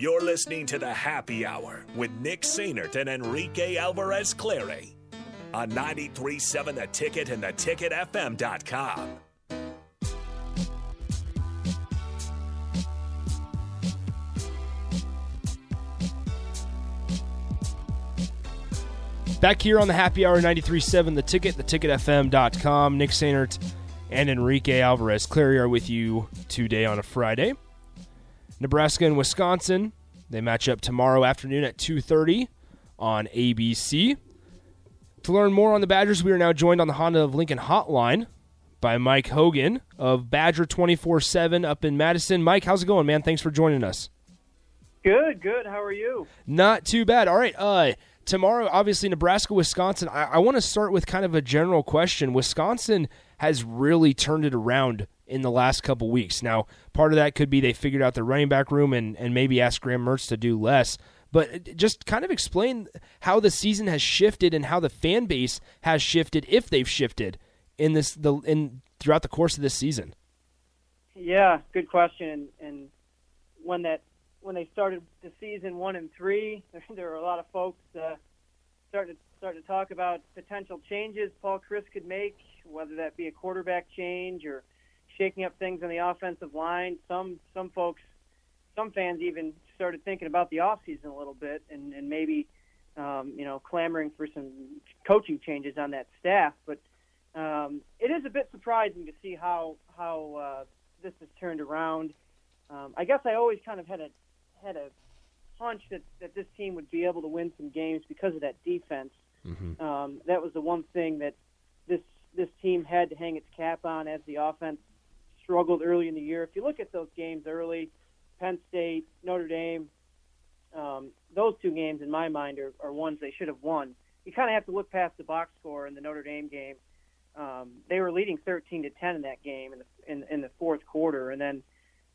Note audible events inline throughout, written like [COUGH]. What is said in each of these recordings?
You're listening to the Happy Hour with Nick Sainert and Enrique Alvarez Clary on 93.7 The Ticket and the theticketfm.com. Back here on the Happy Hour 93.7 The Ticket, the theticketfm.com. Nick Sainert and Enrique Alvarez Clary are with you today on a Friday. Nebraska and Wisconsin, they match up tomorrow afternoon at 2.30 on ABC. To learn more on the Badgers, we are now joined on the Honda of Lincoln hotline by Mike Hogan of Badger 24-7 up in Madison. Mike, how's it going, man? Thanks for joining us. Good, good. How are you? Not too bad. All right, uh, tomorrow, obviously, Nebraska, Wisconsin. I, I want to start with kind of a general question. Wisconsin has really turned it around in the last couple weeks. Now, part of that could be they figured out their running back room and, and maybe asked Graham Mertz to do less. But just kind of explain how the season has shifted and how the fan base has shifted, if they've shifted in this the in throughout the course of this season. Yeah, good question. And when that when they started the season one and three, there, [LAUGHS] there were a lot of folks uh, starting to starting to talk about potential changes Paul Chryst could make, whether that be a quarterback change or shaking up things on the offensive line. Some some folks, some fans even started thinking about the offseason a little bit and, and maybe um, you know clamoring for some coaching changes on that staff. But um, it is a bit surprising to see how how uh, this has turned around. Um, I guess I always kind of had a had a hunch that, that this team would be able to win some games because of that defense. Mm-hmm. Um, that was the one thing that this this team had to hang its cap on as the offense struggled early in the year. If you look at those games early, Penn State, Notre Dame, um, those two games in my mind are, are ones they should have won. You kind of have to look past the box score in the Notre Dame game. Um, they were leading 13 to 10 in that game in the in, in the fourth quarter, and then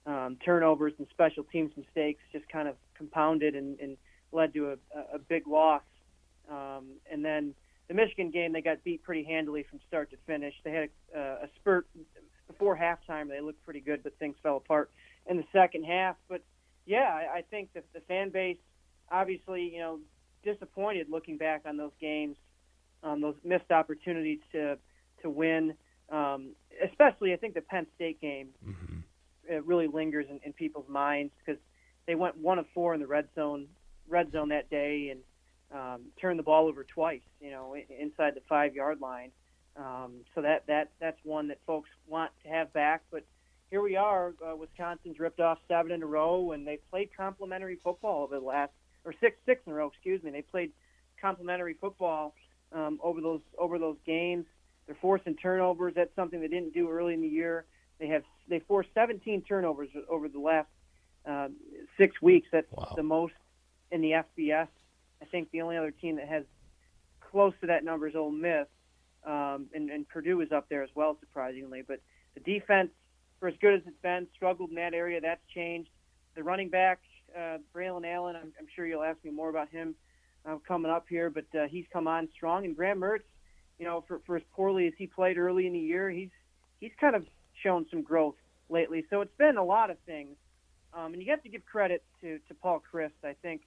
um, turnovers and special teams mistakes just kind of compounded and, and led to a, a big loss. Um, and then the Michigan game, they got beat pretty handily from start to finish. They had a, a spurt before halftime. They looked pretty good, but things fell apart in the second half. But yeah, I, I think that the fan base, obviously, you know, disappointed looking back on those games, um, those missed opportunities to to win. Um, especially, I think the Penn State game. Mm-hmm it really lingers in, in people's minds because they went one of four in the red zone red zone that day and um, turned the ball over twice, you know, inside the five yard line. Um, so that that that's one that folks want to have back. But here we are. Uh, Wisconsin's ripped off seven in a row, and they played complementary football over the last or six six in a row. Excuse me. They played complementary football um, over those over those games. They're forcing turnovers. That's something they didn't do early in the year. They have they forced 17 turnovers over the last uh, six weeks. That's wow. the most in the FBS. I think the only other team that has close to that number is Ole Miss, um, and, and Purdue is up there as well, surprisingly. But the defense, for as good as it's been, struggled in that area. That's changed. The running back, uh, Braylon Allen, I'm, I'm sure you'll ask me more about him uh, coming up here, but uh, he's come on strong. And Graham Mertz, you know, for, for as poorly as he played early in the year, he's he's kind of shown some growth lately. So it's been a lot of things, um, and you have to give credit to to Paul Chryst. I think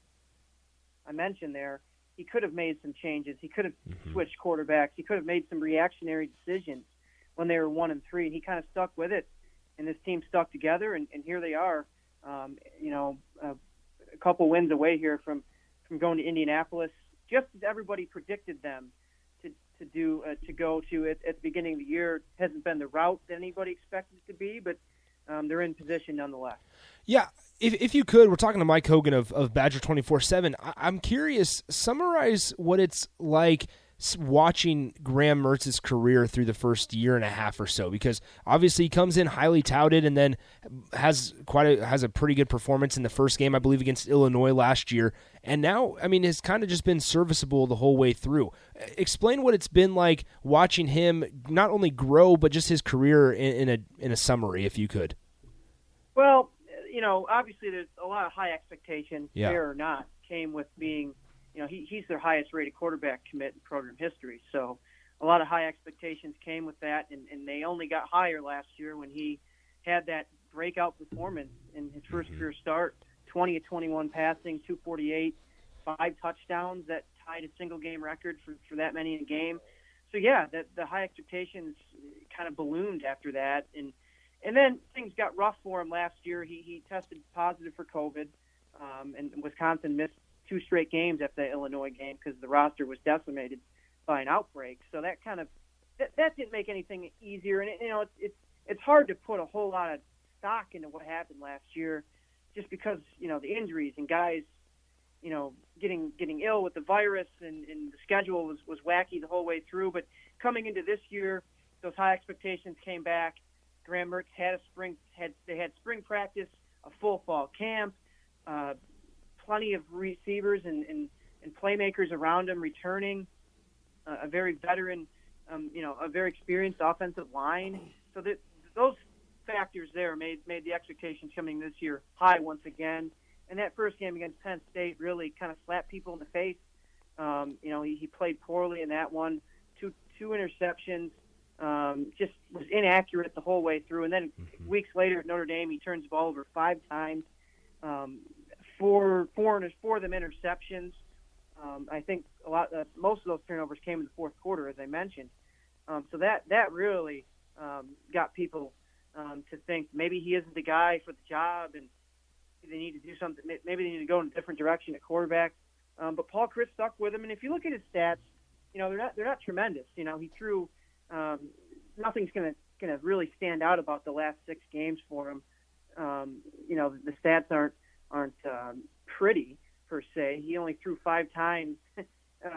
I mentioned there he could have made some changes. He could have mm-hmm. switched quarterbacks. He could have made some reactionary decisions when they were one and three, and he kind of stuck with it. And this team stuck together, and, and here they are. Um, you know, uh, a couple wins away here from from going to Indianapolis, just as everybody predicted them to do uh, to go to at, at the beginning of the year hasn't been the route that anybody expected it to be, but um, they're in position nonetheless. Yeah, if, if you could, we're talking to Mike Hogan of, of Badger 24 7. I'm curious, summarize what it's like watching Graham Mertz's career through the first year and a half or so because obviously he comes in highly touted and then has quite a has a pretty good performance in the first game I believe against Illinois last year and now I mean has kind of just been serviceable the whole way through. Explain what it's been like watching him not only grow but just his career in, in a in a summary if you could. Well, you know, obviously there's a lot of high expectations, yeah. fair or not, came with being you know, he, he's their highest rated quarterback commit in program history. So a lot of high expectations came with that, and, and they only got higher last year when he had that breakout performance in his 1st mm-hmm. career start 20 of 21 passing, 248, five touchdowns that tied a single game record for, for that many in a game. So yeah, the, the high expectations kind of ballooned after that, and and then things got rough for him last year. He he tested positive for COVID, um, and Wisconsin missed two straight games after the Illinois game because the roster was decimated by an outbreak. So that kind of that, that didn't make anything easier. And it, you know, it's it's it's hard to put a whole lot of stock into what happened last year, just because you know the injuries and guys, you know, getting getting ill with the virus and, and the schedule was was wacky the whole way through. But coming into this year, those high expectations came back. Graham Mertz had a spring had they had spring practice, a full fall camp, uh, plenty of receivers and, and, and playmakers around him returning, uh, a very veteran, um, you know, a very experienced offensive line. So that those factors there made made the expectations coming this year high once again. And that first game against Penn State really kind of slapped people in the face. Um, you know, he, he played poorly in that one, two two interceptions, um, just was inaccurate the whole way through. And then mm-hmm. weeks later at Notre Dame, he turns the ball over five times, um, four four four of them interceptions. Um, I think a lot, uh, most of those turnovers came in the fourth quarter, as I mentioned. Um, so that that really um, got people um, to think maybe he isn't the guy for the job, and they need to do something. Maybe they need to go in a different direction at quarterback. Um, but Paul Chryst stuck with him, and if you look at his stats, you know they're not they're not tremendous. You know he threw um, nothing's going to going to really stand out about the last six games for him. Um, you know the stats aren't aren't um, pretty per se. He only threw five times. [LAUGHS] uh,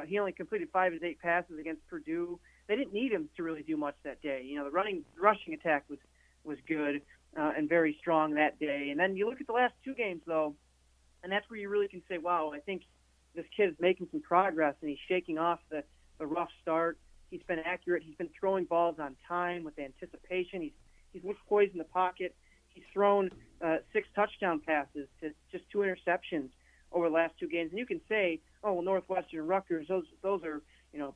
he only completed five of eight passes against Purdue. They didn't need him to really do much that day. You know the running rushing attack was was good uh, and very strong that day. And then you look at the last two games though, and that's where you really can say, wow, I think this kid is making some progress and he's shaking off the the rough start. He's been accurate. He's been throwing balls on time with anticipation. He's he's looked poised in the pocket. He's thrown uh, six touchdown passes to just two interceptions over the last two games. And you can say, oh well, Northwestern and Rutgers, those those are you know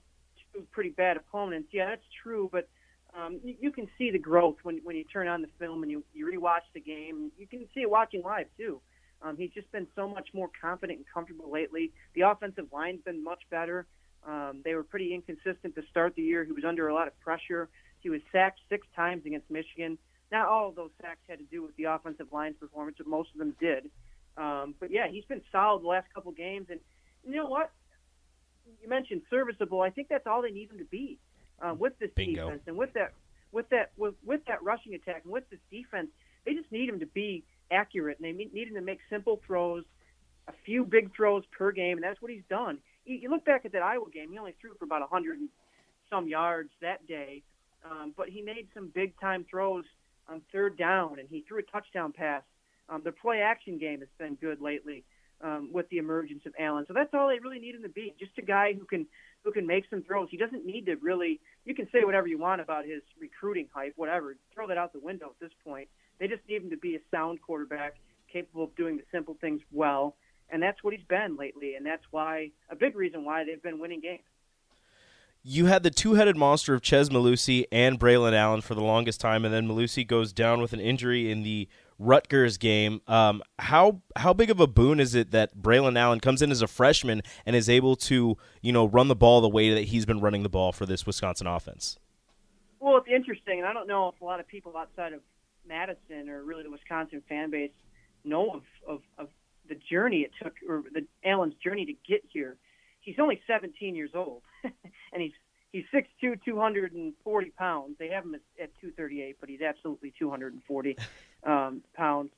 two pretty bad opponents. Yeah, that's true, but um, you, you can see the growth when when you turn on the film and you you rewatch the game. You can see it watching live too. Um, he's just been so much more confident and comfortable lately. The offensive line's been much better. Um, they were pretty inconsistent to start the year. He was under a lot of pressure. He was sacked six times against Michigan. Not all of those sacks had to do with the offensive line's performance, but most of them did. Um, but yeah, he's been solid the last couple games, and you know what? You mentioned serviceable. I think that's all they need him to be uh, with this Bingo. defense and with that, with that, with, with that rushing attack and with this defense. They just need him to be accurate, and they need him to make simple throws, a few big throws per game, and that's what he's done you look back at that Iowa game, he only threw for about 100 and some yards that day, um, but he made some big time throws on third down, and he threw a touchdown pass. Um, the play action game has been good lately um, with the emergence of Allen. So that's all they really need him to be, just a guy who can who can make some throws. He doesn't need to really. You can say whatever you want about his recruiting hype, whatever. Throw that out the window at this point. They just need him to be a sound quarterback, capable of doing the simple things well and that's what he's been lately, and that's why a big reason why they've been winning games. You had the two-headed monster of Chez Mellusi and Braylon Allen for the longest time, and then Mellusi goes down with an injury in the Rutgers game. Um, how how big of a boon is it that Braylon Allen comes in as a freshman and is able to you know run the ball the way that he's been running the ball for this Wisconsin offense? Well, it's interesting, and I don't know if a lot of people outside of Madison or really the Wisconsin fan base know of, of, of the journey it took, or the Allen's journey to get here. He's only 17 years old, [LAUGHS] and he's he's 6'2", 240 pounds. They have him at, at 238, but he's absolutely 240 [LAUGHS] um, pounds.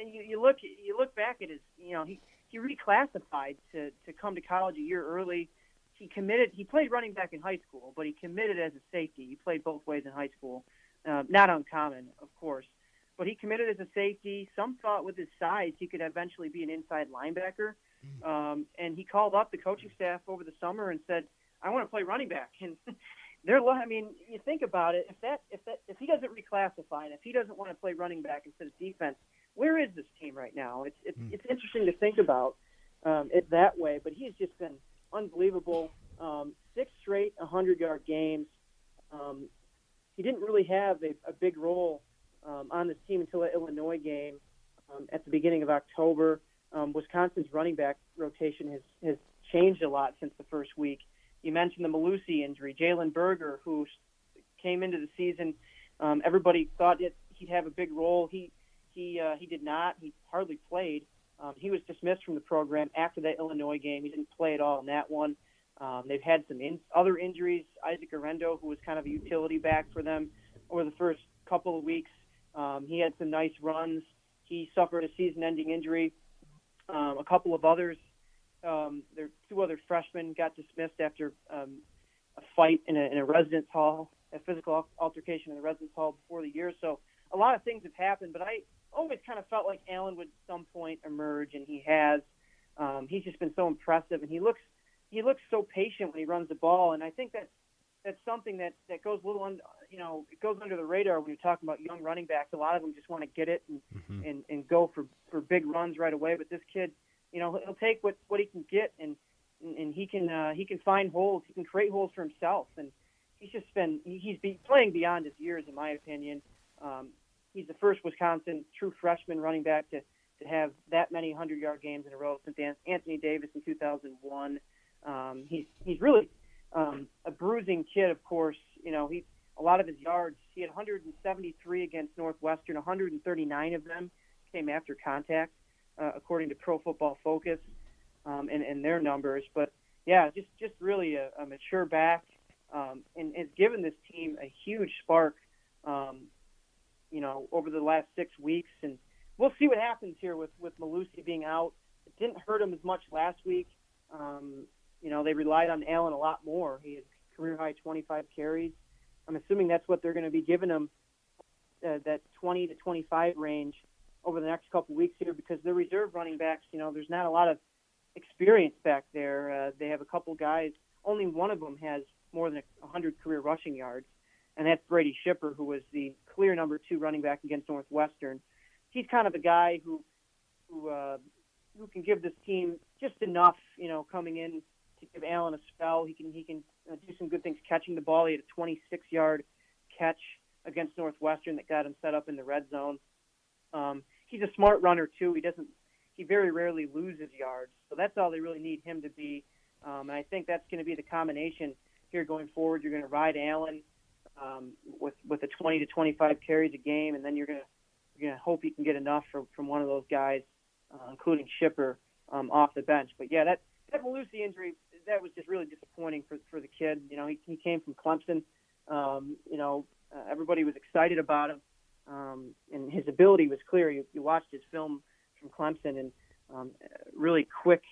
And you, you look you look back at his, you know, he he reclassified to to come to college a year early. He committed. He played running back in high school, but he committed as a safety. He played both ways in high school. Uh, not uncommon, of course but he committed as a safety. Some thought with his size he could eventually be an inside linebacker. Mm-hmm. Um, and he called up the coaching staff over the summer and said, "I want to play running back." [LAUGHS] And they're, I mean, you think about it. If that, if that, if he doesn't reclassify, and if he doesn't want to play running back instead of defense, where is this team right now? It's it's, mm. it's interesting to think about um, it that way. But he's just been unbelievable. Um, six straight 100 yard games. Um, he didn't really have a, a big role um, on this team until the Illinois game. um, at the beginning of October. Um, Wisconsin's running back rotation has, has changed a lot since the first week. You mentioned the Mellusi injury. Jalen Berger, who came into the season, um, everybody thought it, he'd have a big role. He he uh, he did not. He hardly played. Um, he was dismissed from the program after that Illinois game. He didn't play at all in that one. Um, they've had some in, other injuries. Isaac Guerendo, who was kind of a utility back for them over the first couple of weeks, um, he had some nice runs. He suffered a season-ending injury. Um, a couple of others, um, there two other freshmen got dismissed after um, a fight in a, in a residence hall, a physical altercation in the residence hall before the year. So a lot of things have happened, but I always kind of felt like Allen would at some point emerge, and he has. Um, he's just been so impressive, and he looks he looks so patient when he runs the ball, and I think that that's something that that goes a little un, you know it goes under the radar when you're talking about young running backs. A lot of them just want to get it and mm-hmm. and, and go for for big runs right away. But this kid, you know, he'll take what what he can get and and he can uh, he can find holes. He can create holes for himself, and he's just been he's be, playing beyond his years, in my opinion. Um, he's the first Wisconsin true freshman running back to to have that many hundred yard games in a row since Anthony Davis in 2001. Um, he's he's really um, a bruising kid, of course. You know, he a lot of his yards. He had 173 against Northwestern. 139 of them came after contact, uh, according to Pro Football Focus, um, and, and their numbers. But yeah, just just really a, a mature back, um, and has given this team a huge spark. Um, you know, over the last six weeks, and we'll see what happens here with with Mellusi being out. It didn't hurt him as much last week. Um, you know, they relied on Allen a lot more. He had career high 25 carries. I'm assuming that's what they're going to be giving him, uh, that 20 to 25 range over the next couple weeks here because the reserve running backs, you know, there's not a lot of experience back there. Uh, they have a couple guys. Only one of them has more than 100 career rushing yards, and that's Brady Schipper, who was the clear number two running back against Northwestern. He's kind of a guy who who uh, who can give this team just enough, you know, coming in to give Allen a spell. He can he can uh, do some good things catching the ball. He had a 26-yard catch against Northwestern that got him set up in the red zone. Um, he's a smart runner too. He doesn't he very rarely loses yards, so that's all they really need him to be. Um, and I think that's going to be the combination here going forward. You're going to ride Allen um, with with a 20 to 25 carries a game, and then you're going to you're going to hope you can get enough from from one of those guys, uh, including Schipper, um, off the bench. But yeah, that that Mellusi injury that was just really disappointing for for the kid. You know, he he came from Clemson. Um, you know, uh, everybody was excited about him, um, and his ability was clear. You, you watched his film from Clemson, and um, really quick,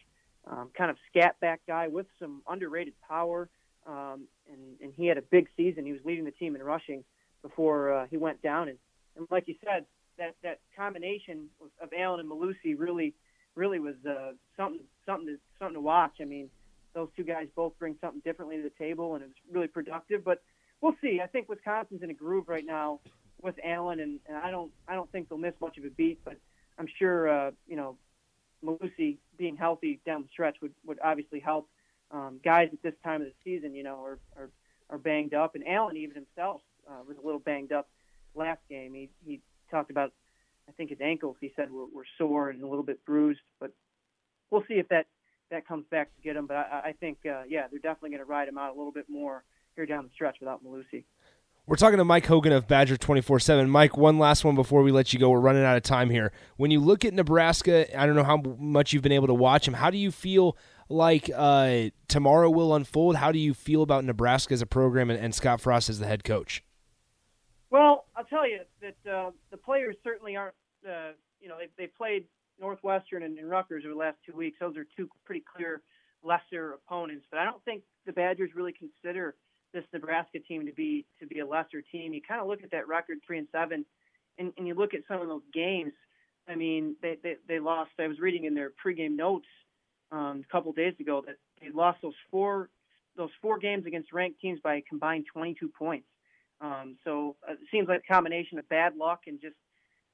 um, kind of scat back guy with some underrated power. Um, and and he had a big season. He was leading the team in rushing before uh, he went down. And, and like you said, that that combination of Allen and Mellusi really really was uh, something something to something to watch. I mean, those two guys both bring something differently to the table, and it was really productive. But we'll see. I think Wisconsin's in a groove right now with Allen, and, and I don't I don't think they'll miss much of a beat. But I'm sure uh, you know Mellusi being healthy down the stretch would would obviously help. Um, guys at this time of the season, you know, are are, are banged up, and Allen even himself uh, was a little banged up last game. He he talked about I think his ankles he said were, were sore and a little bit bruised, but we'll see if that that comes back to get him. But I, I think, uh, yeah, they're definitely going to ride him out a little bit more here down the stretch without Mellusi. We're talking to Mike Hogan of Badger 24 7. Mike, one last one before we let you go. We're running out of time here. When you look at Nebraska, I don't know how much you've been able to watch them. How do you feel like uh, tomorrow will unfold? How do you feel about Nebraska as a program and, and Scott Frost as the head coach? Well, I'll tell you that uh, the players certainly aren't, uh, you know, they, they played Northwestern and, and Rutgers over the last two weeks. Those are two pretty clear lesser opponents. But I don't think the Badgers really consider this Nebraska team to be to be a lesser team. You kind of look at that record, three and seven, and, and you look at some of those games. I mean, they, they they lost. I was reading in their pregame notes um, a couple days ago that they lost those four those four games against ranked teams by a combined 22 points. Um, so uh, it seems like a combination of bad luck and just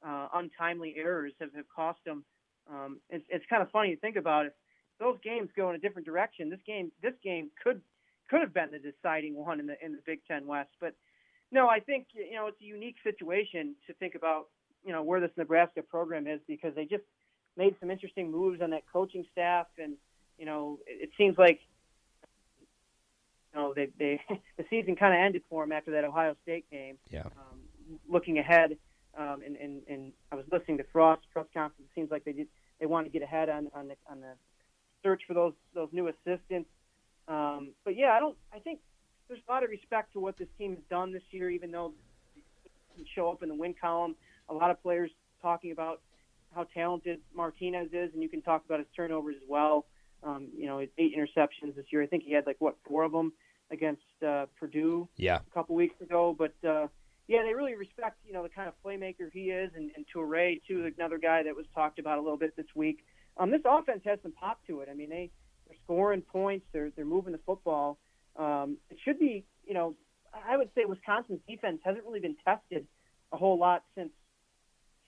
uh, untimely errors have, have cost them. Um, it's, it's kind of funny to think about if those games go in a different direction. This game, this game could could have been the deciding one in the in the Big Ten West. But no, I think you know it's a unique situation to think about you know where this Nebraska program is because they just made some interesting moves on that coaching staff, and you know it, it seems like you know they they [LAUGHS] the season kind of ended for them after that Ohio State game. Yeah. Um, looking ahead, um, and, and and I was listening to Frost press conference. It seems like they did they want to get ahead on on the on the search for those those new assistants. Um, but yeah, I don't. I think there's a lot of respect for what this team has done this year, even though it show up in the win column. A lot of players talking about how talented Martinez is, and you can talk about his turnovers as well. Um, you know, eight interceptions this year. I think he had like what four of them against uh, Purdue Yeah. a couple weeks ago. But uh, yeah, they really respect you know the kind of playmaker he is, and, and Toure too, another guy that was talked about a little bit this week. Um, this offense has some pop to it. I mean, they they're scoring points, they're they're moving the football. Um, it should be you know I would say Wisconsin's defense hasn't really been tested a whole lot since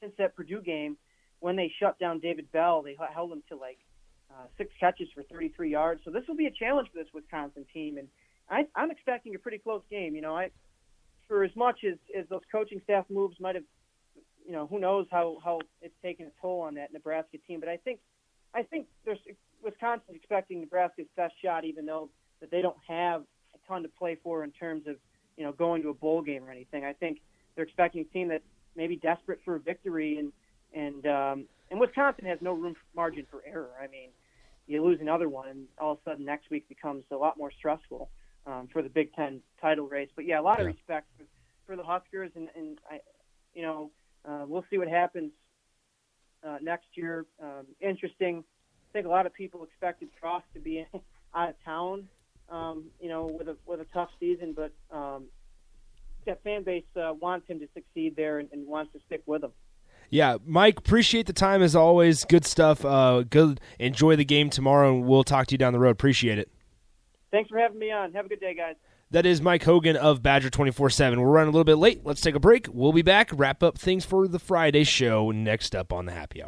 since that Purdue game when they shut down David Bell. They held him to like uh, six catches for 33 yards. So this will be a challenge for this Wisconsin team, and I, I'm expecting a pretty close game. You know, I for as much as, as those coaching staff moves might have, you know, who knows how, how it's taken a toll on that Nebraska team. But I think I think there's Wisconsin's expecting Nebraska's best shot, even though that they don't have a ton to play for in terms of you know going to a bowl game or anything. I think they're expecting a team that's maybe desperate for a victory, and and um, and Wisconsin has no room margin for error. I mean, you lose another one, and all of a sudden next week becomes a lot more stressful um, for the Big Ten title race. But yeah, a lot of respect for, for the Huskers, and and I, you know, uh, we'll see what happens uh, next year. Um, interesting. I think a lot of people expected Frost to be [LAUGHS] out of town, um, you know, with a with a tough season, but um, that fan base uh, wants him to succeed there and, and wants to stick with him. Yeah, Mike, appreciate the time as always. Good stuff. Uh, good. Enjoy the game tomorrow, and we'll talk to you down the road. Appreciate it. Thanks for having me on. Have a good day, guys. That is Mike Hogan of Badger 24 7. We're running a little bit late. Let's take a break. We'll be back, wrap up things for the Friday show next up on the Happy Hour.